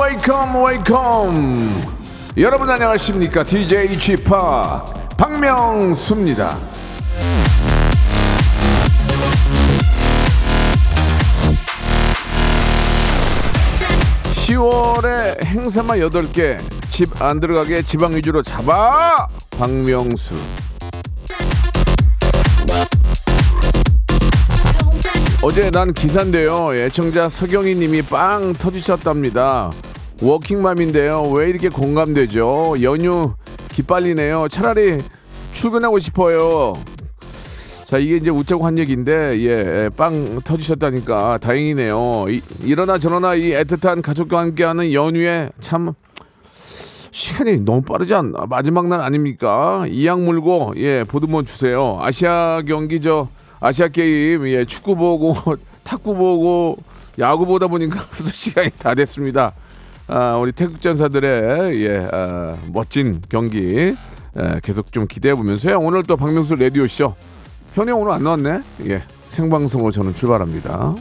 Welcome welcome 여러분 안녕하십니까? DJ p 박명수입니다. 10월에 행사만 8개 집 안 들어가게 지방 위주로 잡아! 박명수 어제 난 기사인데요. 애청자 서경희 님이 빵 터지셨답니다. 워킹맘인데요. 왜 이렇게 공감되죠? 연휴 기빨리네요. 차라리 출근하고 싶어요. 자, 이게 이제 우짜고 한 얘기인데, 예, 빵 터지셨다니까 다행이네요. 이, 이러나 저러나 이 애틋한 가족과 함께하는 연휴에 참 시간이 너무 빠르지 않나? 마지막 날 아닙니까? 이악 물고, 예, 보드몬 주세요. 아시아 경기 저, 아시아 게임, 예, 축구 보고, 탁구 보고, 야구 보다 보니까 시간이 다 됐습니다. 아, 우리 태극 전사들의, 예, 아, 멋진 경기, 예, 계속 좀 기대해 보면서요. 오늘 또 박명수 라디오 쇼. 현이 오늘 안 나왔네? 예, 생방송으로 저는 출발합니다.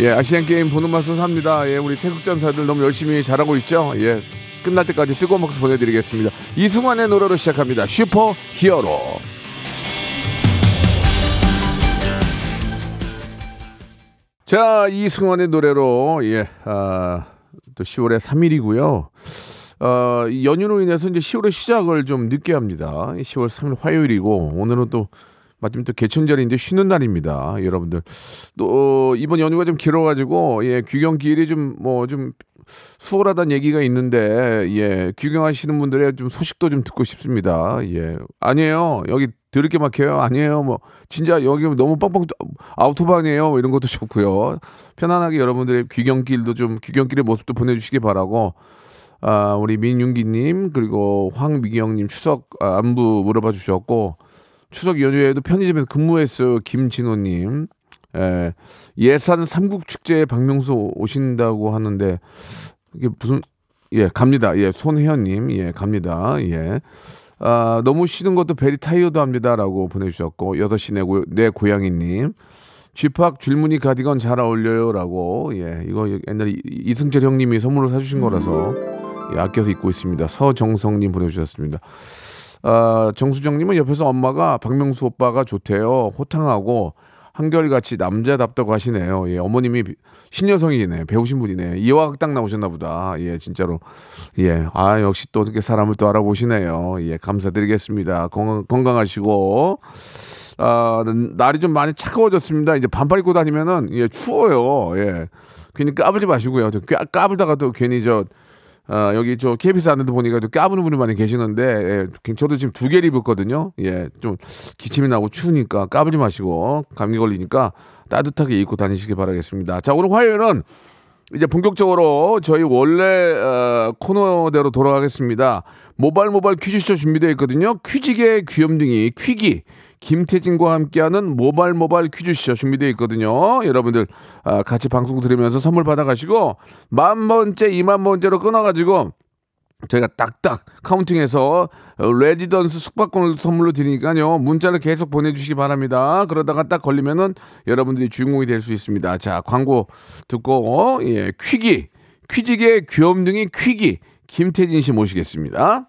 예, 아시안 게임 보는 맛은 삽니다. 예, 우리 태극 전사들 너무 열심히 잘하고 있죠. 예, 끝날 때까지 뜨거운 박수 보내드리겠습니다. 이승환의 노래로 시작합니다. 슈퍼 히어로. 자, 이승환의 노래로 예, 아, 또 10월의 3일이고요. 어, 이 연휴로 인해서 이제 10월의 시작을 좀 늦게 합니다. 10월 3일 화요일이고 오늘은 또 마침 또 개천절인데 쉬는 날입니다. 여러분들. 또 어, 이번 연휴가 좀 길어가지고 예 귀경길이 좀 뭐 좀 수월하다는 얘기가 있는데 예 귀경하시는 분들의 좀 소식도 좀 듣고 싶습니다. 예. 아니에요. 여기 드럽게 막혀요. 아니에요. 뭐 진짜 여기 너무 뻥뻥 아우토반이에요. 뭐 이런 것도 좋고요. 편안하게 여러분들의 귀경길도 좀 귀경길의 모습도 보내주시기 바라고 아, 우리 민윤기님 그리고 황미경님 추석 아, 안부 물어봐 주셨고 추석 연휴에도 편의점에서 근무했어 김진호님. 예, 예산 삼국 축제에 박명수 오신다고 하는데 이게 무슨 예 갑니다. 예 손혜연님. 예 갑니다. 예. 아, 너무 쉬는 것도 베리 타이어도 합니다 라고 보내주셨고 여섯 시 내 고, 내 고양이님. 쥐팍 줄무늬 가디건 잘 어울려요 라고. 예 이거 옛날에 이- 이승철 형님이 선물을 사주신 거라서 예, 아껴서 입고 있습니다. 서정성님 보내주셨습니다 아 정수정님은 옆에서 엄마가 박명수 오빠가 좋대요. 호탕하고 한결같이 남자답다고 하시네요. 예 어머님이 신여성이네. 배우신 분이네. 이화학 딱 나오셨나 보다. 예 진짜로. 예 아 역시 또 이렇게 사람을 또 알아보시네요. 예 감사드리겠습니다. 건강, 건강하시고. 아, 날이 좀 많이 차가워졌습니다. 이제 반팔 입고 다니면은 예, 추워요. 예. 괜히 까불지 마시고요. 저 까, 까불다가 또 괜히 저 아, 여기 저 KBS 안에도 보니까 또 까부는 분이 많이 계시는데 예, 저도 지금 두 개를 입었거든요. 예, 좀 기침이 나고 추우니까 까불지 마시고 감기 걸리니까 따뜻하게 입고 다니시기 바라겠습니다. 자, 오늘 화요일은 이제 본격적으로 저희 원래 어, 코너대로 돌아가겠습니다. 모발 모발 퀴즈쇼 준비되어 있거든요. 퀴직의 귀염둥이 퀴기 김태진과 함께하는 모발 모발 퀴즈쇼 준비되어 있거든요. 여러분들 아, 같이 방송 들으면서 선물 받아가시고 만 번째, 이만 번째로 끊어가지고 저희가 딱딱 카운팅해서 어, 레지던스 숙박권을 선물로 드리니까요. 문자를 계속 보내주시기 바랍니다. 그러다가 딱 걸리면은 여러분들이 주인공이 될 수 있습니다. 자, 광고 듣고, 어, 예, 퀴기. 퀴직의 귀염둥이 퀴기. 김태진 씨 모시겠습니다.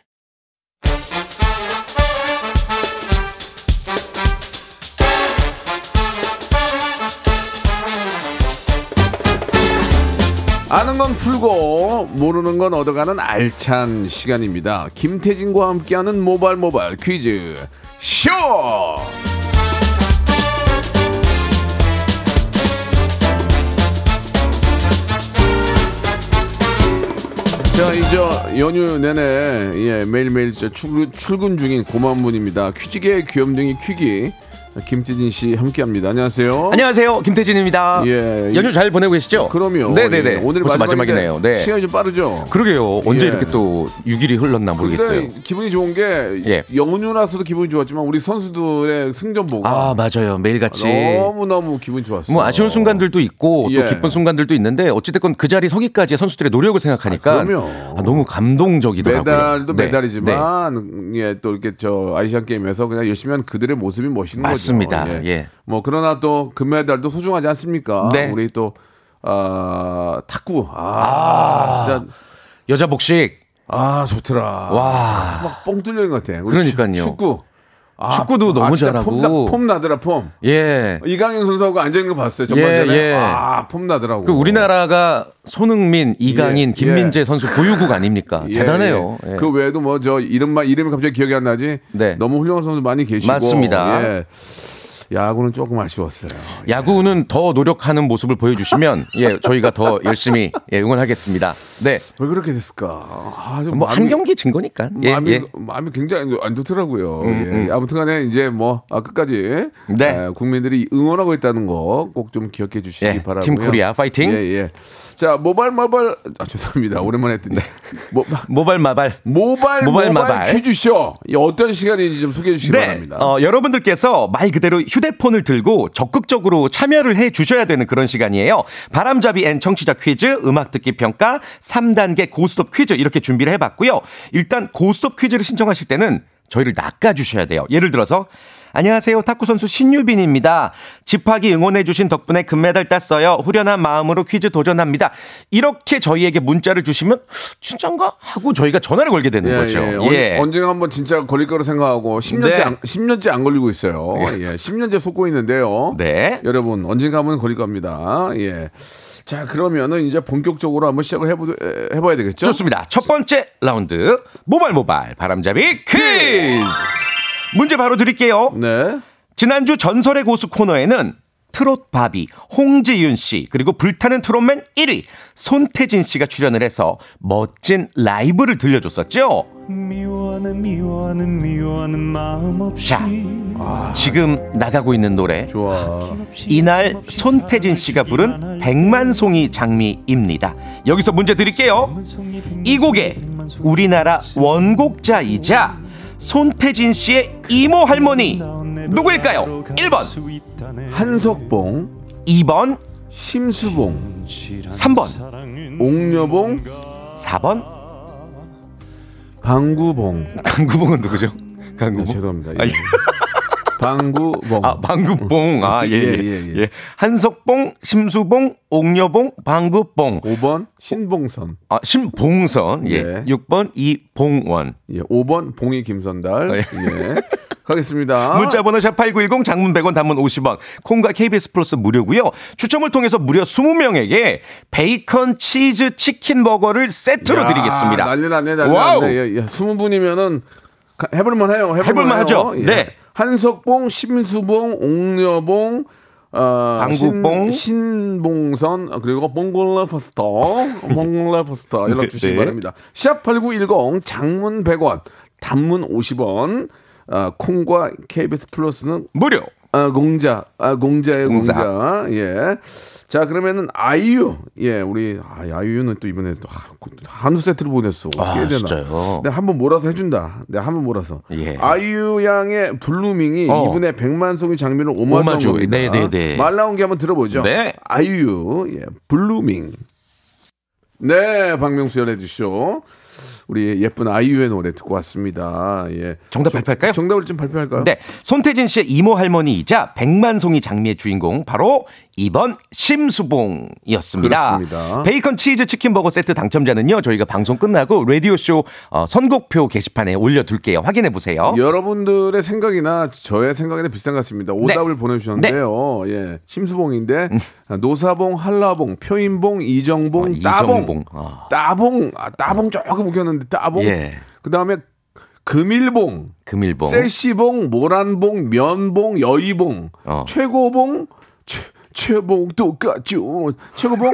아는 건 풀고 모르는 건 얻어가는 알찬 시간입니다. 김태진과 함께하는 모발 모발 퀴즈 쇼. 자, 이제 연휴 내내 예, 매일매일 저 출근, 출근 중인 고마운 분입니다. 퀴직의 귀염둥이 퀴기 김태진 씨 함께합니다. 안녕하세요. 안녕하세요. 김태진입니다. 예. 연휴 잘 보내고 계시죠? 그럼요. 네네네. 예, 오늘 마지막이네요. 네. 시간이 좀 빠르죠. 그러게요. 언제 예. 이렇게 또 6일이 흘렀나 모르겠어요. 기분이 좋은 게 예. 연휴라서도 기분이 좋았지만 우리 선수들의 승전 보고 아, 맞아요. 매일같이. 너무 너무 기분이 좋았어요. 뭐 아쉬운 순간들도 있고 예. 또 기쁜 순간들도 있는데 어찌됐건 그 자리 서기까지의 선수들의 노력을 생각하니까 아, 그럼요. 아, 너무 감동적이더라고요. 메달도 네. 네. 메달이지만 예또 이렇게 저 아시안 게임에서 그냥 열심히 한 그들의 모습이 멋있는 맞습니다. 거죠. 예. 뭐 그러나 또 금메달도 소중하지 않습니까? 네. 우리 또 아, 탁구 아, 진짜 여자 복식 아 좋더라. 와. 막 뻥 뚫려 있는 것 같아. 그러니까요. 축- 축구. 아, 축구도 너무 진짜 잘하고. 폼, 나, 폼 나더라 폼. 예. 이강인 선수하고 앉아 있는 거 봤어요. 전반전에. 예, 예. 아, 폼 나더라고. 그 우리나라가 손흥민, 이강인, 예, 김민재 예. 선수 보유국 아닙니까? 예, 대단해요. 예. 예. 그 외에도 뭐 저 이름만 이름이 갑자기 기억이 안 나지. 네. 너무 훌륭한 선수 많이 계시고. 맞습니다. 예. 야구는 조금 아쉬웠어요. 야구는 더 노력하는 모습을 보여주시면 예 저희가 더 열심히 예, 응원하겠습니다. 네. 왜 그렇게 됐을까? 아, 좀뭐한 마음이- 경기 진 거니까. 예, 마음이 예. 음, 마음이 굉장히 안 좋더라고요. 예. 아무튼간에 이제 뭐 아, 끝까지 네. 에, 국민들이 응원하고 있다는 거 꼭 좀 기억해 주시기 예, 바라고요. 팀 코리아 파이팅. 예, 예. 자 모바일 모바일 아 죄송합니다. 오랜만에 했더니 모, 모발 마발. 모바일 모바일, 마발. 퀴즈쇼 이 어떤 시간인지 좀 소개해 주시기 네. 바랍니다. 어, 여러분들께서 말 그대로 휴대폰을 들고 적극적으로 참여를 해 주셔야 되는 그런 시간이에요. 바람잡이 and 청취자 퀴즈, 음악 듣기 평가, 3단계 고스톱 퀴즈 이렇게 준비를 해 봤고요. 일단 고스톱 퀴즈를 신청하실 때는 저희를 낚아 주셔야 돼요. 예를 들어서 안녕하세요. 탁구 선수 신유빈입니다. 집하기 응원해 주신 덕분에 금메달 땄어요. 후련한 마음으로 퀴즈 도전합니다. 이렇게 저희에게 문자를 주시면 진짠가 하고 저희가 전화를 걸게 되는 거죠. 예. 언, 언젠가 한번 진짜 걸릴 거로 생각하고 10년째 네. 안, 10년째 안 걸리고 있어요. 예. 10년째 속고 있는데요. 네. 여러분 언젠가 한번 걸릴 겁니다. 예. 자 그러면은 이제 본격적으로 한번 시작을 해보, 에, 해봐야 되겠죠? 좋습니다. 첫 번째 라운드 모발 모발 바람잡이 퀴즈. 문제 바로 드릴게요. 네. 지난주 전설의 고수 코너에는 트롯 바비 홍지윤 씨 그리고 불타는 트롯맨 1위 손태진 씨가 출연을 해서 멋진 라이브를 들려줬었죠. 미워하는 미워하는 미워하는 마음 없이 자, 지금 나가고 있는 노래 좋아. 이날 손태진 씨가 부른 백만송이 장미입니다. 여기서 문제 드릴게요. 이 곡의 우리나라 원곡자이자 손태진 씨의 이모 할머니 누구일까요? 1번, 한석봉, 2번, 심수봉, 3번, 옥녀봉, 4번. 방구봉. 강구봉은 누구죠? 네, 강구봉. 죄송합니다. 아, 예. 방구봉. 아, 방구봉. 아, 예, 예, 예, 예, 예. 예. 한석봉, 심수봉, 옥녀봉, 방구봉. 5번 신봉선. 아, 심봉선. 예. 네. 6번 이봉원. 예. 5번 봉이 김선달. 아, 예. 예. 가겠습니다. 문자번호 샵8910 장문 100원 단문 50원 콩과 KBS 플러스 무료고요. 추첨을 통해서 무려 20명에게 베이컨 치즈 치킨 버거를 세트로 야, 드리겠습니다. 난리 났네, 난리 wow. 났네. 예, 예. 20분이면은 해볼만 해요. 해볼만, 해볼만. 하죠. 예. 네. 한석봉, 심수봉, 옥녀봉, 어, 방구봉. 신, 봉선 그리고 봉골라 파스타, 봉골라 파스타 연락 네, 주시기 네. 바랍니다. 샵8910 장문 100원, 단문 50원, 어, 콩과 KBS 플러스는 무료. 아, 공자, 아, 공자의 공자. 공자. 예. 자, 그러면은 아이유. 예, 우리 아, 아이유는 또 이번에 또 하- 한우 세트를 보냈어. 어떻게 아, 해야 되나? 진짜요? 내가 한번 몰아서 해준다. 내가 한번 몰아서. 예. 아이유 양의 Blooming이 어. 이분의 백만송이 오마주한 오마주. 네, 네, 네. 말 나온 게 한번 들어보죠. 네. 아이유, 예, Blooming. 네, 박명수 연애주쇼. 우리 예쁜 아이유의 노래 듣고 왔습니다. 예. 정답 발표할까요? 정답을 좀 발표할까요? 네. 손태진 씨의 이모 할머니이자 백만송이 장미의 주인공 바로 2번 심수봉이었습니다. 그렇습니다. 베이컨 치즈 치킨 버거 세트 당첨자는요. 저희가 방송 끝나고 라디오 쇼 어, 선곡표 게시판에 올려둘게요. 확인해 보세요. 여러분들의 생각이나 저의 생각이나 비슷한 것 같습니다. 오답을 네. 보내주셨는데요. 예, 심수봉인데 노사봉, 한라봉, 표인봉, 이정봉, 아, 따봉, 이정봉. 아. 따봉, 아, 따봉 조금 웃겼는데 따봉. 예. 그 다음에 금일봉, 금일봉. 셀시봉, 모란봉, 면봉, 여의봉, 어. 최고봉, 최, 최봉 똑같죠. 최고봉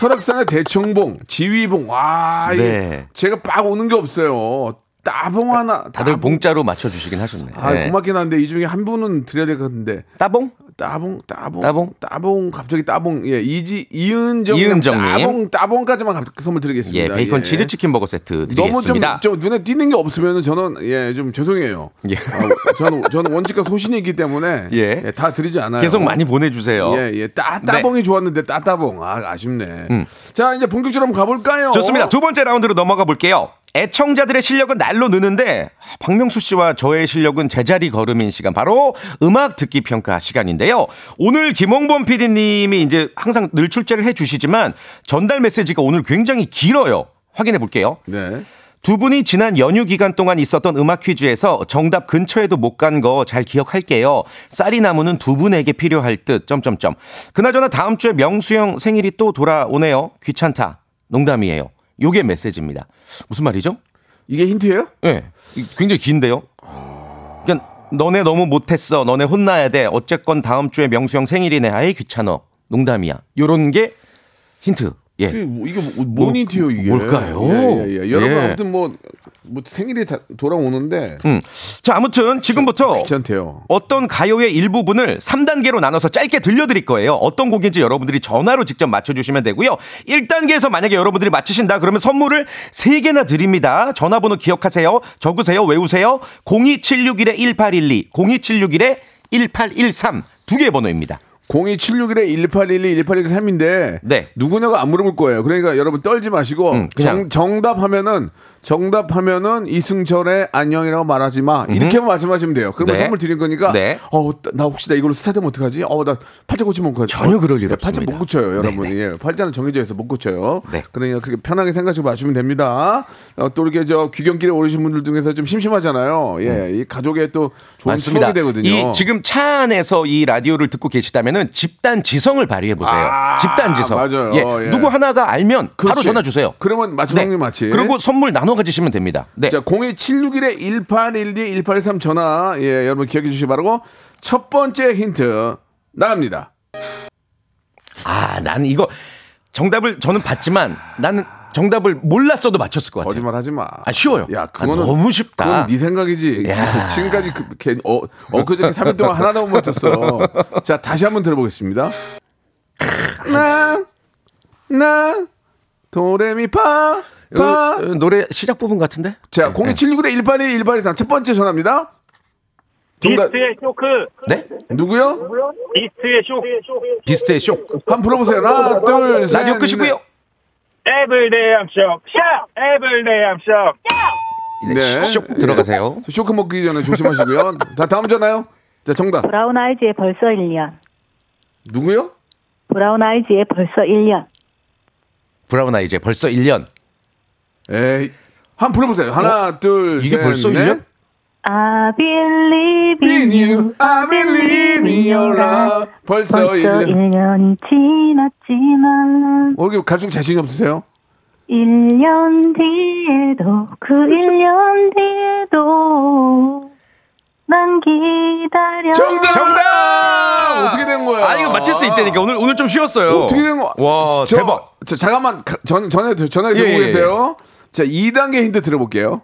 설악산의 대청봉 지휘봉 와 이게 네. 제가 빡 오는 게 없어요. 따봉 하나 다들 따봉. 봉자로 맞춰주시긴 하셨네. 아 네. 고맙긴 한데 이 중에 한 분은 드려야 될 것 같은데 따봉? 따봉 따봉 따봉? 따봉 갑자기 따봉 예 이지 이은정 이은정님. 따봉 따봉까지만 갑- 선물 드리겠습니다. 예, 베이컨 예. 치즈 치킨 버거 세트 너무 좀, 드리겠습니다. 좀 눈에 띄는 게 없으면 저는 예 좀 죄송해요. 예. 아, 저는 저는 원칙과 소신이 있기 때문에 예. 예, 다 드리지 않아요. 계속 많이 보내주세요. 예, 예. 따, 따봉이 좋았는데 따 따봉. 아, 아쉽네. 음. 자, 이제 본격적으로 한번 가볼까요? 좋습니다. 두 번째 라운드로 넘어가 볼게요. 애청자들의 실력은 날로 느는데 박명수 씨와 저의 실력은 제자리 걸음인 시간 바로 음악 듣기 평가 시간인데요. 오늘 김홍범 PD님이 이제 항상 늘 출제를 해주시지만 전달 메시지가 오늘 굉장히 길어요. 확인해 볼게요. 네. 두 분이 지난 연휴 기간 동안 있었던 음악 퀴즈에서 정답 근처에도 못 간 거 잘 기억할게요. 쌀이 나무는 두 분에게 필요할 듯. 점점점. 그나저나 다음 주에 명수 형 생일이 또 돌아오네요. 귀찮다. 농담이에요. 요게 메시지입니다. 무슨 말이죠? 이게 힌트예요? 예. 네. 굉장히 긴데요. 그냥 너네 너무 못했어. 너네 혼나야 돼. 어쨌건 다음 주에 명수 형 생일이네. 아예 귀찮어. 농담이야. 요런 게 힌트. 예. 이게, 뭐- 이게 뭐- 뭔 힌트요, 이게? 뭘까요? 예, 예, 예. 여러분, 예. 아무튼 뭐, 뭐 생일이 다 돌아오는데. 음. 자, 아무튼 지금부터 귀찮대요. 어떤 가요의 일부분을 3단계로 나눠서 짧게 들려드릴 거예요. 어떤 곡인지 여러분들이 전화로 직접 맞춰주시면 되고요. 1단계에서 만약에 여러분들이 맞히신다 그러면 선물을 3 개나 드립니다. 전화번호 기억하세요. 적으세요. 외우세요. 02761-1812, 02761-1813 두 개의 번호입니다. 02761-1812, 1813인데. 네. 누구냐가 안 물어볼 거예요. 그러니까 여러분 떨지 마시고. 음. 정, 정답하면은, 정답하면은 이승철의 안녕이라고 말하지 마. 이렇게만 말씀하시면 돼요. 그러면 네. 선물 드릴 거니까. 네. 어, 나 혹시 나 이걸로 스타 되면 어떡하지? 어, 나 팔자 고치면 어떡하지? 전혀 그럴 일 네, 팔자 없습니다. 못 고쳐요, 여러분. 네, 예. 팔자는 정해져 있어 못 고쳐요. 네. 그러니까 그렇게 편하게 생각하시고 마시면 됩니다. 어, 또 이렇게 저 귀경길에 오르신 분들 중에서 좀 심심하잖아요. 예. 이 가족의 또 좋은 음. 맞습니다. 추억이 되거든요. 이 지금 차 안에서 이 라디오를 듣고 계시다면은 집단 지성을 발휘해 보세요. 아, 집단 지성. 맞아요. 예, 예. 누구 하나가 알면 바로 그렇지. 전화 주세요. 그러면 네. 확률 맞지. 그리고 선물 나눠 가지시면 됩니다. 네. 자, 02761-1812-1813 전화, 예, 여러분 기억해 주시기 바라고. 첫 번째 힌트 나갑니다. 아, 나는 이거 정답을 저는 봤지만 나는 정답을 몰랐어도 맞췄을 것 같아요. 거짓말 하지 마. 아, 쉬워요. 야, 아, 그거는 너무 쉽다. 그건 네 생각이지. 야. 지금까지 그, 걔, 어, 엊그저께 3일 동안 하나도 못 맞췄어. 자, 다시 한번 들어보겠습니다. 나, 나, 도레미파, 파. 어, 노래 시작 부분 같은데? 자, 02761-1812, 1813. 첫 번째 전화입니다. 정답, 비스트의 쇼크. 네? 누구요? 비스트의 쇼크. 비스트의 쇼. 한번 불러보세요. 하나, 둘, 셋. 라디오 끄시고요. Everyday I'm shock. 샤! Everyday I'm shock. 네. 쇼 들어가세요. 네. 쇼크 먹기 전에 조심하시고요. 자, 다음 전화요. 자, 정답. 브라운 아이즈의 벌써 1년. 누구요? 브라운 아이즈의 벌써 1년. 브라운 아이즈 벌써 1년. 에이. 한번 불러보세요. 하나, 둘, 어? 이게 셋, 벌써 넷. 1년? I believe in you. I believe in your love. 벌써 벌써 1년. 1년이 지났지만 어, 이렇게 갈수록 자신이 없으세요? 1년 뒤에도 그 1년 뒤에도 난 기다려. 정답! 정답! 어떻게 된 거야? 아, 이거 맞힐 수 있다니까. 오늘 오늘 좀 쉬웠어요. 어떻게 된 거야? 와, 저- 대박. 자, 잠깐만. 가- 전, 전에, 전에 예, 들고 예, 계세요. 자, 2단계 힌트 들어볼게요.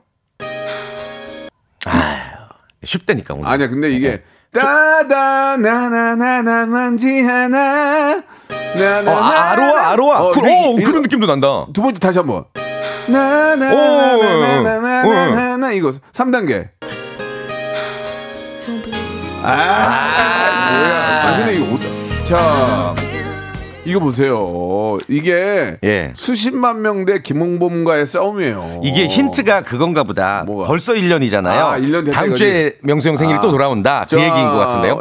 아, 쉽다니까 오늘. 아니야, 근데 이게 따다 나나나나 만지 하나 어, 아, 아로아 아로아 어, 그, 오, 그런 느낌도 난다. 두 번째 다시 한번. 나나나나나나나 이거 3단계. 아, 아, 뭐야. 아, 근데 이거 자. 이거 보세요. 이게 예. 수십만 명대 김홍범과의 싸움이에요. 이게 힌트가 그건가 보다. 뭐가? 벌써 1년이잖아요. 아, 1년 됐다 다음 이거지. 주에 명수 형 생일이 아. 또 돌아온다. 그 자, 얘기인 것 같은데요. 어,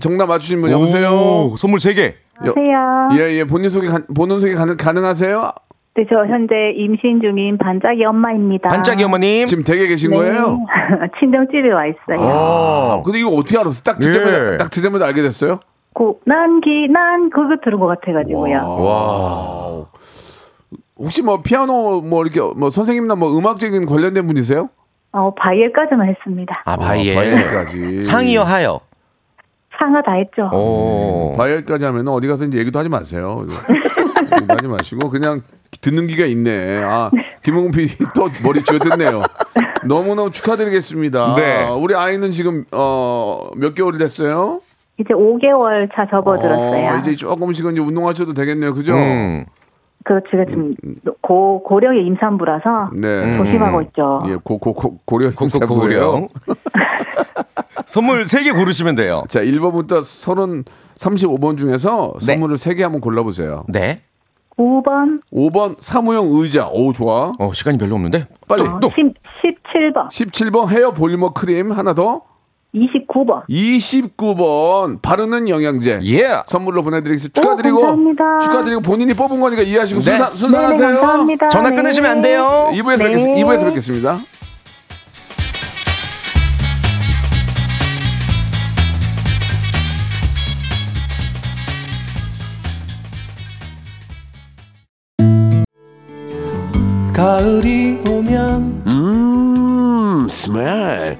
정답 맞추신 분 여보세요. 오, 선물 3개. 안녕하세요. 예, 예. 본인 소개 가- 본인 소개 가능, 가능하세요? 네, 저 현재 임신 중인 반짝이 엄마입니다. 반짝이 어머님. 지금 댁에 계신 네. 거예요? 친정집에 와 있어요. 아, 근데 이거 어떻게 알았어? 딱 듣자마자 예. 딱 듣자마자 알게 됐어요? 고, 난 기, 난 그거 들은 것 같아가지고요. 와. 혹시 뭐 피아노 뭐 이렇게 뭐 선생님이나 뭐 음악적인 관련된 분이세요? 어, 바이엘까지만 했습니다. 아, 바이엘. 바이엘까지. 상이요, 하요. 상하 다 했죠. 오. 과열까지 하면 어디 가서 이제 얘기도 하지 마세요. 얘기도 하지 마시고 그냥 듣는 기가 있네. 아 김홍근 PD 또 머리 쥐어뜯네요. 너무너무 축하드리겠습니다. 네. 우리 아이는 지금 어, 몇 개월이 됐어요? 이제 5개월 차 접어들었어요. 어, 이제 조금씩은 이제 운동하셔도 되겠네요. 그죠? 음. 그렇죠. 제가 지금 고, 고령의 임산부라서 네. 조심하고 있죠. 예, 고, 고, 고. 고령. 선물 3개 고르시면 돼요. 자, 1번부터 30, 35번 중에서 네. 선물을 3개 한번 골라보세요. 네. 5번, 5번 사무용 의자. 오, 좋아. 어, 시간이 별로 없는데. 빨리. 어, 또. 10, 17번, 17번 헤어 볼리머 크림 하나 더. 29번. 29번 바르는 영양제. 예. 선물로 보내드리겠습니다. 축하드리고. 오, 감사합니다. 축하드리고 본인이 뽑은 거니까 이해하시고 네. 순산, 순산하세요. 감사합니다. 전화 네. 끊으시면 안 돼요. 2부에서, 네. 뵙겠, 2부에서 뵙겠습니다. 가을이 오면 음, smell.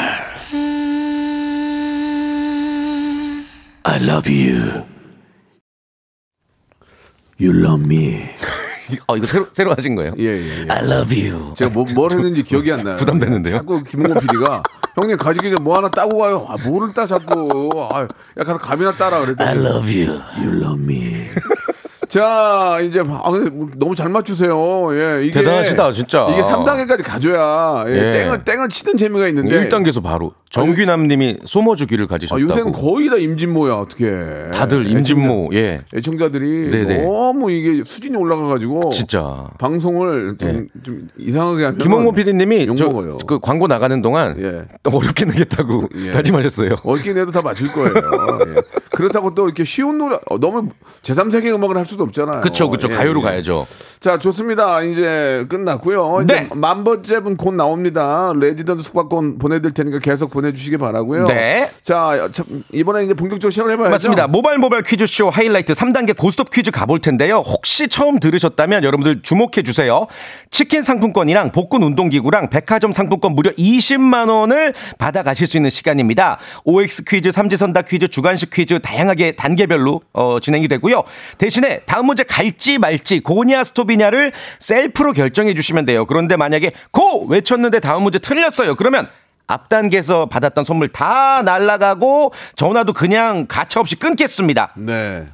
I love you. You love me. 어, 이거 새로, 새로 하신 거예요? 예, 예, 예. I love you. 제가 뭐, 뭘 했는지 기억이 안 나요. 부담되는데요? 자꾸 김홍곤 PD가 형님 가지기 전에 뭐 하나 따고 가요. 아, 뭐를 따 자꾸. 아, 약간 감이나 따라 I 그랬더니. love you. You love me. 자, 이제 아, 근데 너무 잘 맞추세요. 예, 이게 대단하시다, 진짜. 이게 3단계까지 가줘야 예, 예. 땡을 땡을 치는 재미가 있는데 1단계에서 바로 정규남 님이 소머주기를 아, 가지셨다고. 요새는 거의 다 임진모야 어떻게? 다들 임진모. 예. 애청자들이 네네. 너무 이게 수준이 올라가 가지고 진짜. 방송을 좀, 좀 이상하게 하면 김홍곤 PD님이 저. 그 광고 나가는 동안 예. 또 어렵게 내겠다고 예. 다짐하셨어요. 어긴 해도 다 맞을 거예요. 예. 그렇다고 또 이렇게 쉬운 노래 어, 너무 제3세계 음악을 할 수도 없잖아요. 그쵸, 그쵸. 예, 가요로 예. 가야죠. 자, 좋습니다. 이제 끝났고요. 네. 이제 만 번째 분 곧 나옵니다. 레지던스 숙박권 보내드릴 테니까 계속 보내주시기 바라고요. 네. 자, 참, 이번에 이제 본격적으로 시작을 해봐야죠. 맞습니다. 모바일 모바일 퀴즈쇼 하이라이트 3단계 고스톱 퀴즈 가볼 텐데요. 혹시 처음 들으셨다면 여러분들 주목해 주세요. 치킨 상품권이랑 복근 운동기구랑 백화점 상품권 무려 20만 원을 받아 가실 수 있는 시간입니다. OX 퀴즈, 삼지선다 퀴즈, 주간식 퀴즈 다양하게 단계별로 어, 진행이 되고요. 대신에 다음 문제 갈지 말지 고냐 스톱이냐를 셀프로 결정해 주시면 돼요. 그런데 만약에 고 외쳤는데 다음 문제 틀렸어요. 그러면 앞 단계에서 받았던 선물 다 날라가고 전화도 그냥 가차 없이 끊겠습니다. 네.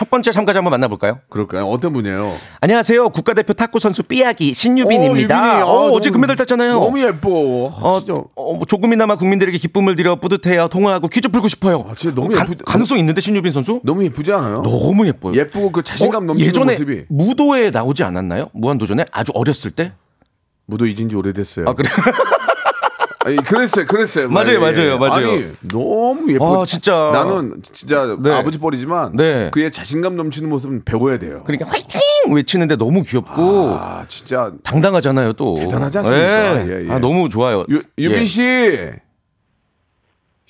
첫 번째 참가자 한번 만나볼까요? 그럴까요? 어떤 분이에요? 안녕하세요. 국가대표 탁구 선수 삐약이 신유빈입니다. 어, 유빈이. 아, 어, 어제 금메달 땄잖아요. 너무 예뻐. 아, 어, 진짜. 어, 뭐 조금이나마 국민들에게 기쁨을 드려 뿌듯해요. 통화하고 퀴즈 풀고 싶어요. 아, 진짜 너무 가, 예쁘- 가능성 있는데 신유빈 선수? 너무 예쁘지 않아요? 너무 예뻐요. 예쁘고 그 자신감 어, 넘치는 예전에 모습이. 무도에 나오지 않았나요? 무한도전에 아주 어렸을 때? 무도 잊은 지 오래됐어요. 아 그래? 아니, 그랬어요, 그랬어요. 맞아요, 예, 예. 맞아요, 맞아요. 아니, 너무 예뻐. 아, 진짜. 나는 진짜 네. 아버지 뻘이지만 네. 그의 자신감 넘치는 모습은 배워야 돼요. 그러니까 화이팅 외치는데 너무 귀엽고 아, 진짜. 당당하잖아요 또. 대단하지 않습니까? 예, 예. 아 너무 좋아요. 유, 유빈 예. 씨.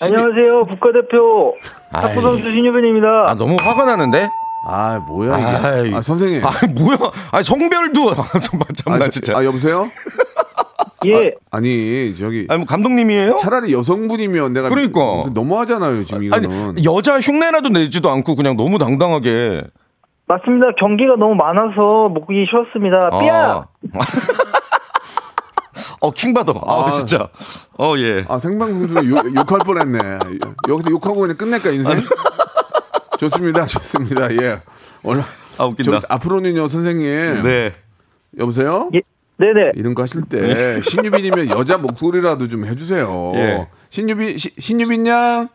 안녕하세요. 국가대표. 탁구 선수 신유빈입니다. 아 너무 화가 나는데. 아, 뭐야, 이게. 아이. 아, 선생님. 아 뭐야? 아 성별도 참나 저- 진짜. 아, 여보세요? 예. 아 니, 저기. 아니 뭐 감독님이에요? 차라리 여성분이면 내가 그러니까. 너무하잖아요 지금 이거는 아니 여자 흉내라도 내지도 않고 그냥 너무 당당하게. 맞습니다. 경기가 너무 많아서 목이 쉬었습니다. 삐야. 아. 어 킹받아. 아, 아. 진짜. 어 예. 아 생방송 중에 욕, 욕할 뻔 했네 여기서 욕하고 그냥 끝낼까 인생 좋습니다 좋습니다 예 오늘 아 웃긴다. 저, 앞으로는요 선생님 네. 여보세요 예. 네네. 이런 거 하실 때 신유빈이면 여자 목소리라도 좀 해주세요. 예. 신유빈 시, 신유빈 양?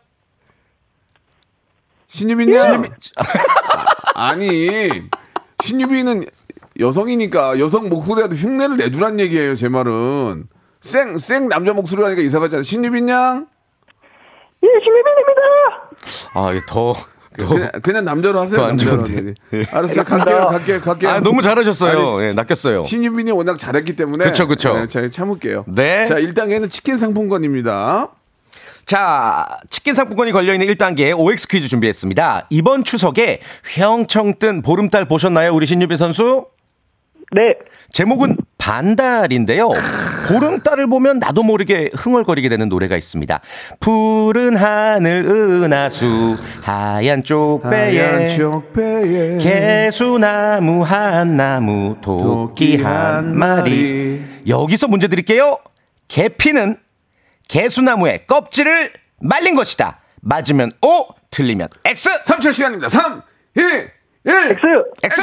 신유빈 양? 아, 아니 신유빈은 여성이니까 여성 목소리라도 흉내를 내주란 얘기예요 제 말은. 쌩쌩 남자 목소리 하니까 이상하잖아 신유빈 양? 예, 신유빈입니다. 아 이게 더 그냥, 그냥 남자로 하세요. 더안 남자로. 좋은데. 네. 알았어요. 갈게요. 갈게요. 갈게요. 아, 너무 잘하셨어요. 아니, 예, 낚였어요. 신유빈이 워낙 잘했기 때문에 그쵸, 그쵸. 네, 제가 참을게요. 네. 자, 1단계는 치킨 상품권입니다. 자, 치킨 상품권이 걸려있는 1단계 OX 퀴즈 준비했습니다. 이번 추석에 휘영청 뜬 보름달 보셨나요? 우리 신유빈 선수? 네. 제목은 반달인데요. 보름달을 보면 나도 모르게 흥얼거리게 되는 노래가 있습니다. 푸른 하늘 은하수 하얀 쪽배에 개수나무 한 나무 토끼 한 마리 여기서 문제 드릴게요. 계피는 개수나무의 껍질을 말린 것이다. 맞으면 O, 틀리면 X. 3초 시간입니다. 3, 2, 1. X. X.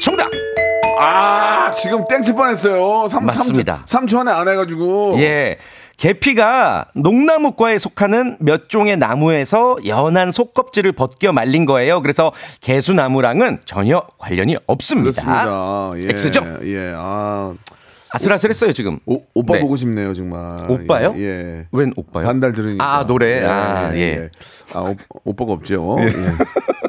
정답. 아, 지금 땡칠 뻔했어요. 3, 맞습니다. 3, 초 안에 안 해가지고. 예. 계피가 농나무과에 속하는 몇 종의 나무에서 연한 속껍질을 벗겨 말린 거예요. 그래서 개수나무랑은 전혀 관련이 없습니다. 그렇습니다. 예. X죠? 예. 아, 아슬아슬했어요 지금. 오, 오빠 네. 보고 싶네요, 정말. 오빠요? 예. 예. 웬 오빠요? 반달 들으니까. 아 노래. 아 예. 아, 오, 오빠가 없죠. 예.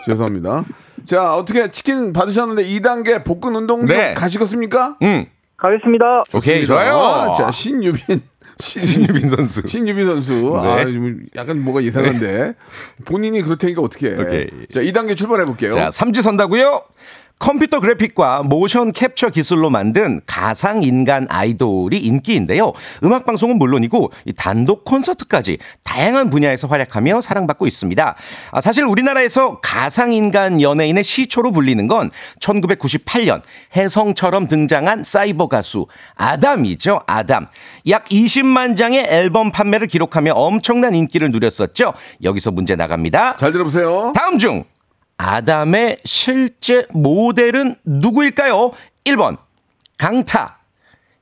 죄송합니다. 자, 어떻게 치킨 받으셨는데 2단계 복근 운동 좀 네. 가시겠습니까? 음. 가겠습니다. 오케이 좋습니다. 좋아요. 자, 신유빈. 신유빈 선수. 신유빈 선수. 네. 아, 좀 약간 뭐가 이상한데. 본인이 그렇다니까 어떻게 해. 오케이. 자, 2단계 출발해 볼게요. 자, 삼지 선다고요? 컴퓨터 그래픽과 모션 캡처 기술로 만든 가상 인간 아이돌이 인기인데요. 음악 방송은 물론이고 이 단독 콘서트까지 다양한 분야에서 활약하며 사랑받고 있습니다. 아, 사실 우리나라에서 가상 인간 연예인의 시초로 불리는 건 1998년 혜성처럼 등장한 사이버 가수 아담이죠. 아담. 약 20만 장의 앨범 판매를 기록하며 엄청난 인기를 누렸었죠. 여기서 문제 나갑니다. 잘 들어보세요. 다음 중 아담의 실제 모델은 누구일까요? 1번 강타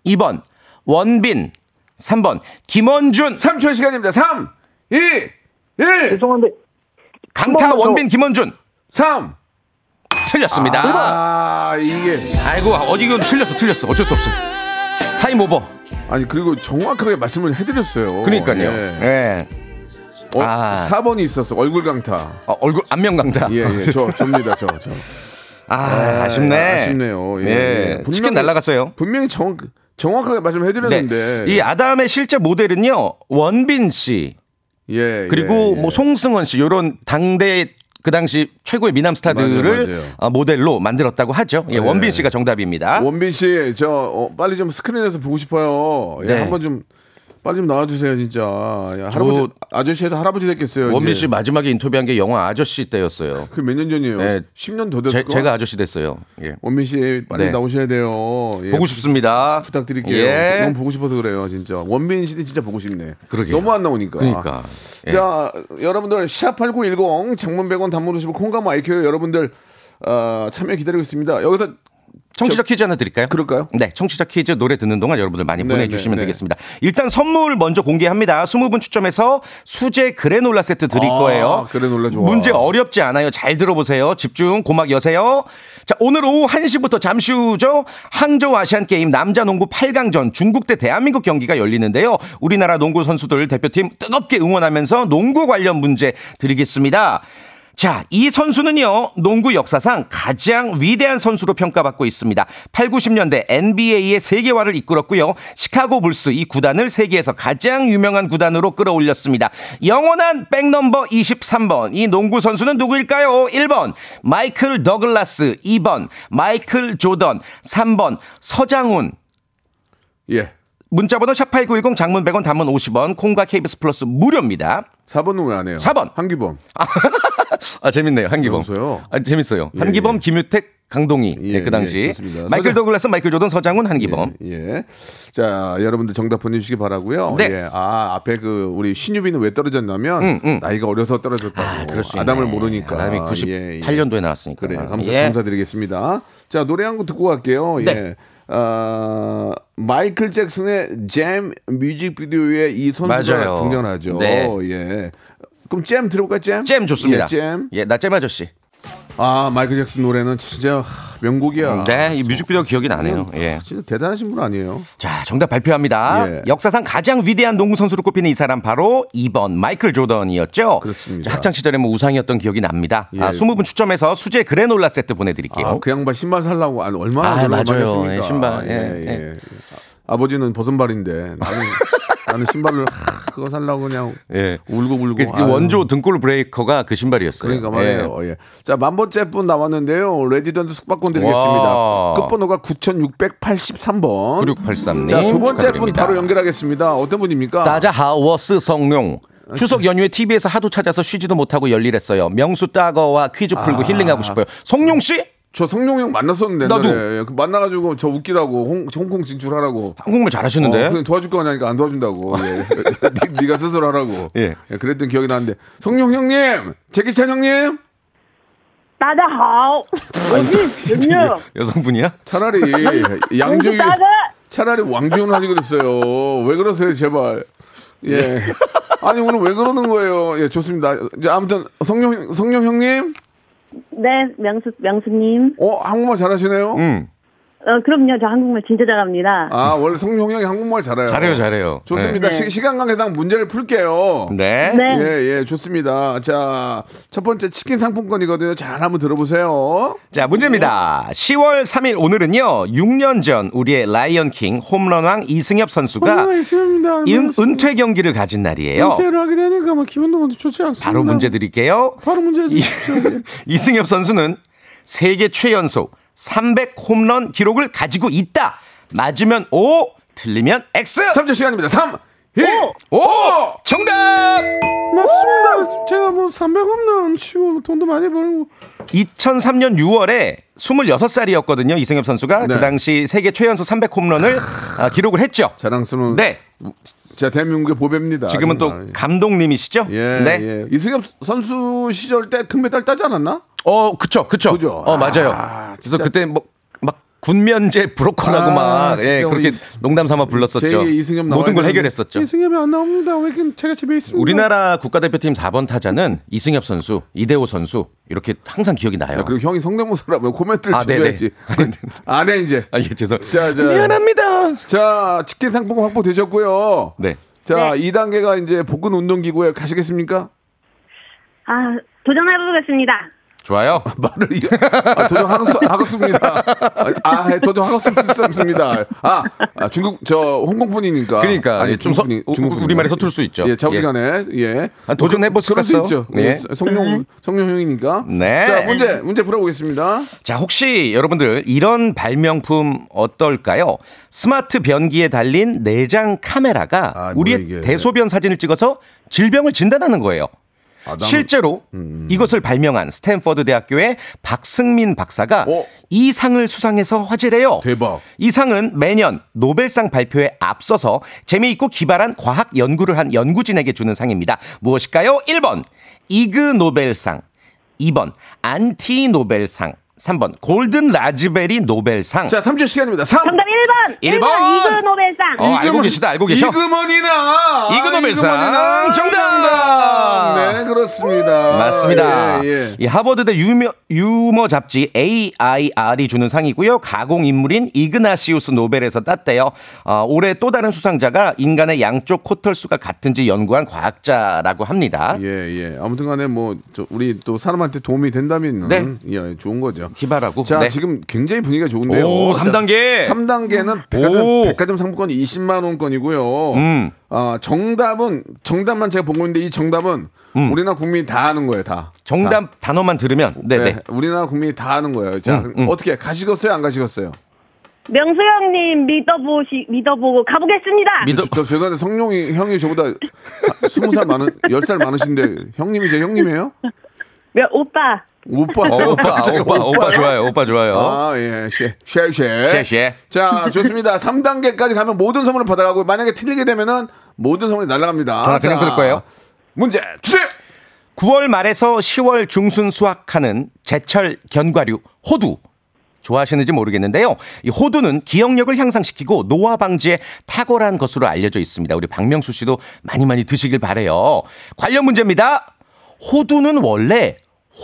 2번 원빈 3번 김원준 3초의 시간입니다. 3, 2, 1. 죄송한데 강타. 원빈 김원준 3. 틀렸습니다. 아, 이게. 아이고 어디 이건 틀렸어 틀렸어 어쩔 수 없어. Time over. 아니, 그리고 정확하게 말씀을 해드렸어요. 그러니까요. 예. 예. 어, 아. 4번이 있었어. 얼굴 강타. 어, 얼굴 안면 강타. 예, 예. 저, 접니다, 저, 저. 아, 아 쉽네. 아쉽네요. 예, 예. 예. 치킨 분명히- 날라갔어요. 분명히 정, 정확하게 말씀해 드렸는데. 네. 이 아담의 실제 모델은요 원빈 씨 예. 그리고 예, 예. 뭐 송승헌 씨 요런 당대 그 당시 최고의 미남 스타들을 맞아요, 맞아요. 어, 모델로 만들었다고 하죠. 예, 네. 원빈 씨가 정답입니다. 원빈 씨, 저 어, 빨리 좀 스크린에서 보고 싶어요. 예, 네. 한번 좀 빨리 좀 나와주세요, 진짜. 야, 할아버지, 아저씨에서 할아버지 됐겠어요. 원빈 이제. 씨 마지막에 인터뷰한 게 영화 아저씨 때였어요. 그 몇 년 전이에요? 네. 10년 더 제, 됐을까? 제가 아저씨 됐어요. 예. 원빈 씨 빨리 네. 나오셔야 돼요. 예, 보고 싶습니다. 부탁드릴게요. 예. 너무 보고 싶어서 그래요, 진짜. 원빈 씨는 진짜 보고 싶네. 그러게요. 너무 안 나오니까. 그러니까. 예. 자, 여러분들 샵 8910 장문 100원 단문 50원 콩감 아이큐 여러분들 어, 참여 기다리고 있습니다. 여기서 청취자 퀴즈 하나 드릴까요? 그럴까요? 네, 청취자 퀴즈 노래 듣는 동안 여러분들 많이 네, 보내주시면 네, 네. 되겠습니다. 일단 선물 먼저 공개합니다. 20분 추첨해서 수제 그래놀라 세트 드릴 아, 거예요. 그래놀라 좋아. 문제 어렵지 않아요. 잘 들어보세요. 집중, 고막 여세요. 자, 오늘 오후 1시부터 잠시 후죠. 항저우 아시안 게임 남자 농구 8강전 중국 대 대한민국 경기가 열리는데요. 우리나라 농구 선수들 대표팀 뜨겁게 응원하면서 농구 관련 문제 드리겠습니다. 자, 이 선수는요, 농구 역사상 가장 위대한 선수로 평가받고 있습니다. 8, 90년대 NBA의 세계화를 이끌었고요. 시카고 불스 이 구단을 세계에서 가장 유명한 구단으로 끌어올렸습니다. 영원한 백넘버 23번. 이 농구 선수는 누구일까요? 1번, 마이클 더글라스. 2번, 마이클 조던. 3번, 서장훈. 예. 문자번호 샵8910 장문 100원 단문 50원 콩과 KBS 플러스 무료입니다. 4번은 왜 안 해요? 4번. 한기범. 아 재밌네요 한기범. 재밌어요. 아 재밌어요. 예, 한기범, 예. 김유택, 강동희. 예, 예, 그 당시 예. 마이클 더글라스, 마이클 조던, 서장훈, 한기범. 예, 예. 자, 여러분들 정답 보내주시기 바라고요. 네. 예. 아, 앞에 그 우리 신유빈은 왜 떨어졌냐면 음, 음. 나이가 어려서 떨어졌다고. 아, 그럴 수 아담을. 모르니까. 아담이 예, 예. 98년도에 나왔으니까. 그래, 감사, 예. 감사드리겠습니다. 자, 노래 한 곡 듣고 갈게요. 네. 예. 어, 마이클 잭슨의 잼 뮤직비디오에 이 선수가 맞아요. 등장하죠. 네. 예. 그럼 잼 들어볼까요, 잼? 잼 좋습니다. 예, 잼. 예, 나 잼 아저씨. 아 마이클 잭슨 노래는 진짜 하, 명곡이야. 네, 이 뮤직비디오 기억이 나네요. 예. 진짜 대단하신 분 아니에요? 자, 정답 발표합니다. 예. 역사상 가장 위대한 농구 선수로 꼽히는 이 사람 바로 2번 마이클 조던이었죠. 그렇습니다. 자, 학창 시절에 뭐 우상이었던 기억이 납니다. 예. 아, 20분 추첨해서 수제 그래놀라 세트 보내드릴게요. 아, 그 양반 신발 살라고 아, 얼마나 아, 맞아요. 예, 신발. 예, 예, 예. 예. 아버지는 벗은발인데 나는 나는 신발을 하, 그거 살라고 그냥 예. 울고 불고. 그. 원조 등골 브레이커가 그 신발이었어요. 그러니까 말이에요. 예. 자, 만 번째 분 나왔는데요. 레지던스 숙박권 드리겠습니다. 와. 끝번호가 9683번. 9683님. 자, 두 번째 분 축하드립니다. 바로 연결하겠습니다. 어떤 분입니까? 大家 好我是 성룡. 추석 연휴에 TV에서 하도 찾아서 쉬지도 못하고 열일했어요. 명수 大哥와 퀴즈 풀고 아. 힐링하고 싶어요. 성룡 씨? 저 성룡 형 만났었는데 나도. 옛날에. 그 만나가지고 저 웃기다고 홍, 홍콩 진출하라고. 한국말 잘하시는데. 어, 그냥 도와줄 거 아니까 안 도와준다고. 예. 니, 네가 스스로 하라고. 예. 예, 그랬던 기억이 나는데. 성룡 형님, 재기찬 형님. 大家好，我是子牛。 여성분이야? 차라리 양조위, 나가! 차라리 왕지훈 하지 그랬어요. 왜 그러세요, 제발. 예. 아니 오늘 왜 그러는 거예요? 예, 좋습니다. 이제 아무튼 성룡 성룡 형님, 네, 명수 명수님. 어 한국말 잘하시네요. 응. 어, 그럼요. 저 한국말 진짜 잘합니다. 아 원래 성룡 형이 한국말 잘해요. 잘해요, 잘해요. 좋습니다. 네. 시, 간 관계상 문제를 풀게요. 네. 네. 예, 예, 좋습니다. 자, 첫 번째 치킨 상품권이거든요. 잘 한번 들어보세요. 자, 문제입니다. 10월 3일 오늘은요, 6년 전 우리의 라이언킹 홈런왕 이승엽 선수가 있습니다. 은, 은퇴 경기를 가진 날이에요. 하게 되니까 뭐 기분도 너무 좋지 않습니다. 바로 문제 드릴게요. 바로 문제 이, 주십시오. 이승엽 선수는 세계 최연소 300 홈런 기록을 가지고 있다. 맞으면 O, 틀리면 X. 3초 시간입니다. 3, 2, 오! 정답! 맞습니다. 제가 뭐 300홈런 치고 돈도 많이 벌고 2003년 6월에 26살이었거든요. 이승엽 선수가 네. 그 당시 세계 최연소 300 홈런을 아, 기록을 했죠. 자랑스러운 네. 자 대한민국의 보배입니다. 지금은 또 정말. 감독님이시죠? 예, 네. 예. 이승엽 선수 시절 때 금메달 따지 않았나? 어, 그쵸, 그쵸. 그죠? 어, 맞아요. 아, 그래서. 그때 뭐, 막, 군면제 브로콜하고 아, 막, 예, 그렇게 농담 삼아 불렀었죠. 제2의 이승엽 나와야 모든 걸 해결했었죠. 이승엽이 안 나옵니다. 왜 이렇게 제가 집에 있습니다. 우리나라 국가대표팀 4번 타자는 이승엽 선수, 이대호 선수, 이렇게 항상 기억이 나요. 야, 그리고 형이 성대모사라고 코멘트를 아, 네네. 줘야지. 안 해 이제. 아, 예, 죄송. 자, 자. 미안합니다. 자, 치킨 상품권 확보되셨고요. 네. 자, 이 2단계가 이제 복근 운동기구에 가시겠습니까? 아, 도전해보겠습니다. 좋아요. 말을 이- 아, 도전하겠습니다. 아, 예, 도전하겠습니다. 아, 아, 중국 저 홍콩 분이니까. 그러니까, 예, 좀 서- 중국 분이- 우- 중국 분이- 우리 말에 서툴 수 있죠. 예, 자부지간에 예. 아, 도전해볼 그럴 수 수가 있죠. 예. 예. 성룡 성룡 형이니까. 네. 자, 문제 문제 풀어보겠습니다. 자, 혹시 여러분들 이런 발명품 어떨까요? 스마트 변기에 달린 내장 카메라가 아, 뭐야, 우리의 이게. 대소변 사진을 찍어서 질병을 진단하는 거예요. 아, 나는- 실제로 이것을 발명한 스탠퍼드 대학교의 박승민 박사가 어? 이 상을 수상해서 화제래요. 대박. 이 상은 매년 노벨상 발표에 앞서서 재미있고 기발한 과학 연구를 한 연구진에게 주는 상입니다. 무엇일까요? 1번 이그 노벨상, 2번 안티 노벨상, 3번 골든 라즈베리 노벨상. 자, 3초 시간입니다. 3. 정답 1번! 일 번! 이그 노벨상! 어, 알고 계시다, 알고 계셔. 이금원이나 이그 노벨상 이금원이나 정답! 네, 그렇습니다. 맞습니다. 예, 예. 이 하버드대 유머, 유머 잡지 AIR이 주는 상이고요. 가공 인물인 이그나시우스 노벨에서 땄대요. 어, 올해 또 다른 수상자가 인간의 양쪽 코털수가 같은지 연구한 과학자라고 합니다. 예, 예. 아무튼 간에 뭐, 저 우리 또 사람한테 도움이 된다면, 네. 예, 좋은 거죠. 기발하고. 자, 네. 지금 굉장히 분위기가 좋은데요. 오, 3단계. 3단계는 백화점, 오. 백화점 상품권 20만 원권이고요. 음. 아, 정답은, 정답만 제가 보고 있는데 이 정답은 음. 우리나라 국민이 다 아는 거예요, 다. 정답 단어만 들으면 네, 네 네. 우리나라 국민이 다 아는 거예요. 자, 음, 음. 어떻게 가시겠어요, 안 가시겠어요? 명수 형님 믿어보시, 믿어보고 가보겠습니다. 믿어 저, 저 죄송한데 성룡이 형이 저보다 20살 많은 10살 많으신데 형님이 제 형님이에요? 명, 오빠. 오빠. 어, 오빠, 오빠, 오빠? 좋아요. 오빠 좋아요. 아, 예. 쉐, 쉐, 쉐. 쉐, 쉐. 자, 좋습니다. 3단계까지 가면 모든 선물을 받아가고 만약에 틀리게 되면은 모든 선물이 날아갑니다. 전화 그냥 자, 들을 거예요. 문제 주세요. 9월 말에서 10월 중순 수확하는 제철 견과류 호두. 좋아하시는지 모르겠는데요. 이 호두는 기억력을 향상시키고 노화 방지에 탁월한 것으로 알려져 있습니다. 우리 박명수 씨도 많이 많이 드시길 바래요. 관련 문제입니다. 호두는 원래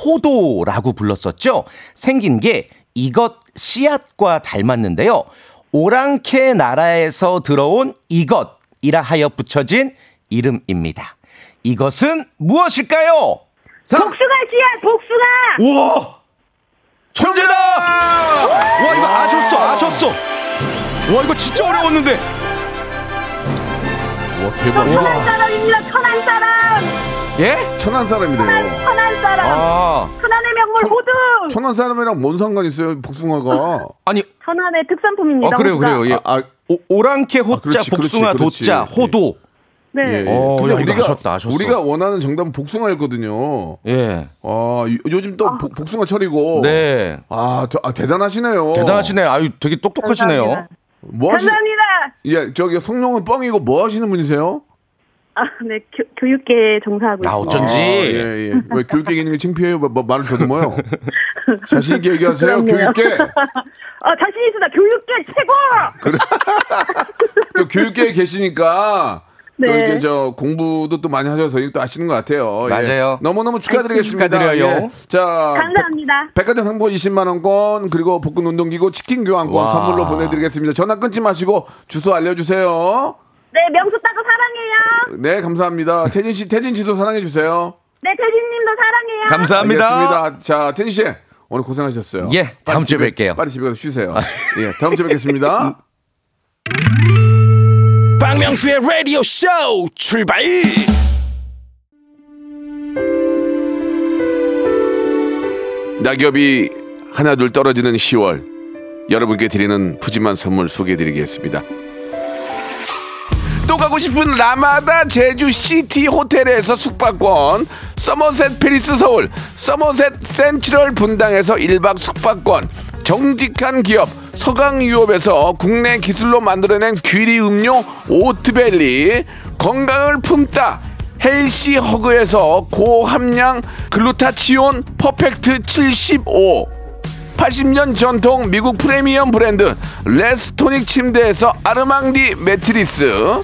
호도라고 불렀었죠. 생긴 게 이것 씨앗과 닮았는데요. 오랑캐 나라에서 들어온 이것이라 하여 붙여진 이름입니다. 이것은 무엇일까요? 복숭아 씨앗, 복숭아! 우와! 천재다! 와, 이거 아셨어, 아셨어! 와, 이거 진짜 어려웠는데! 와 대박. 천안 사람입니다, 천안 사람! 예? 천안 사람이래요. 천안 사람! 아, 천안의 명물 천- 호두! 천안 사람이랑 뭔 상관 있어요? 복숭아가. 아니, 천안의 특산품입니다. 어, 그래요. 그래요. 예. 아, 아, 오, 오랑캐 호자, 그렇지, 복숭아 그렇지, 도자, 그렇지. 호도. 네. 예, 예. 어, 근데 야, 우리가 아셨다, 아셨어. 우리가 원하는 정답은 복숭아였거든요. 예. 아, 요- 요즘 또 복- 복숭아 철이고. 네. 아, 저- 아, 대단하시네요. 대단하시네. 아유, 되게 똑똑하시네요. 감사합니다. 뭐 하시? 감사합니다. 예, 저기 성룡은 뻥이고 뭐 하시는 분이세요? 아, 네, 교, 교육계에 종사하고 아, 있습니다. 어쩐지. 아, 예, 예. 왜 교육계 있는 게 창피해요? 뭐, 뭐 말을 더듬어요? 자신 있게 얘기하세요. 그럼요. 교육계. 아, 자신 있습니다. 교육계 최고! 또 교육계에 계시니까 또 네. 이게 저 공부도 또 많이 하셔서 또 아시는 것 같아요. 예. 맞아요. 너무너무 축하드리겠습니다. 축하드려요. 예. 자, 감사합니다. 백, 화점 상품 20만 원권 그리고 복근 운동기구 치킨 교환권 와. 선물로 보내드리겠습니다. 전화 끊지 마시고 주소 알려주세요. 네, 명수 따고 사랑해요. 네, 감사합니다. 태진 씨, 태진 씨도 사랑해 주세요. 네, 태진님도 사랑해요. 감사합니다. 알겠습니다. 자, 태진 씨 오늘 고생하셨어요. 예, 다음 주에 집에- 뵐게요. 빨리 집에 가서 쉬세요. 예, 다음 주에 뵙겠습니다. 박명수의 라디오 쇼 출발 낙엽이 하나둘 떨어지는 10월 여러분께 드리는 푸짐한 선물 소개해드리겠습니다. 또 가고 싶은 라마다 제주 시티 호텔에서 숙박권, 서머셋 팰리스 서울, 서머셋 센트럴 분당에서 1박 숙박권, 정직한 기업 서강유업에서 국내 기술로 만들어낸 귀리 음료 오트벨리, 건강을 품다 헬시 허그에서 고함량 글루타치온 퍼펙트 75 80년 전통 미국 프리미엄 브랜드 레스토닉 침대에서 아르망디 매트리스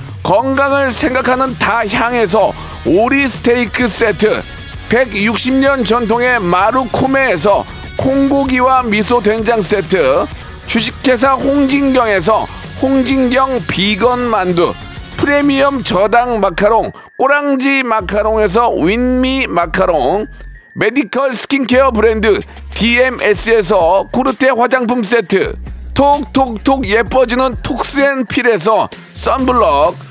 건강을 생각하는 다향에서 오리 스테이크 세트. 160년 전통의 마루코메에서 콩고기와 미소 된장 세트. 주식회사 홍진경에서 홍진경 비건 만두. 프리미엄 저당 마카롱 꼬랑지 마카롱에서 윈미 마카롱. 메디컬 스킨케어 브랜드 DMS에서 코르테 화장품 세트. 톡톡톡 예뻐지는 톡스앤필에서 썬블럭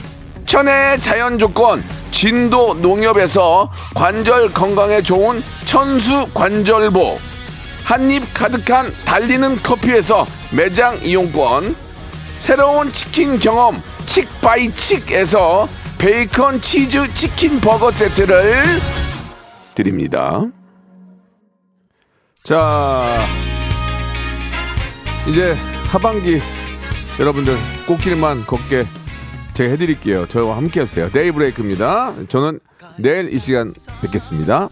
천혜의 자연 조건 진도 농협에서 관절 건강에 좋은 천수 관절보 한입 가득한 달리는 커피에서 매장 이용권 새로운 치킨 경험 칙바이칙에서 베이컨 치즈 치킨 버거 세트를 드립니다. 자, 이제 하반기 여러분들 꽃길만 걷게 제가 해드릴게요. 저와 함께 하세요. 데이브레이크입니다. 저는 내일 이 시간 뵙겠습니다.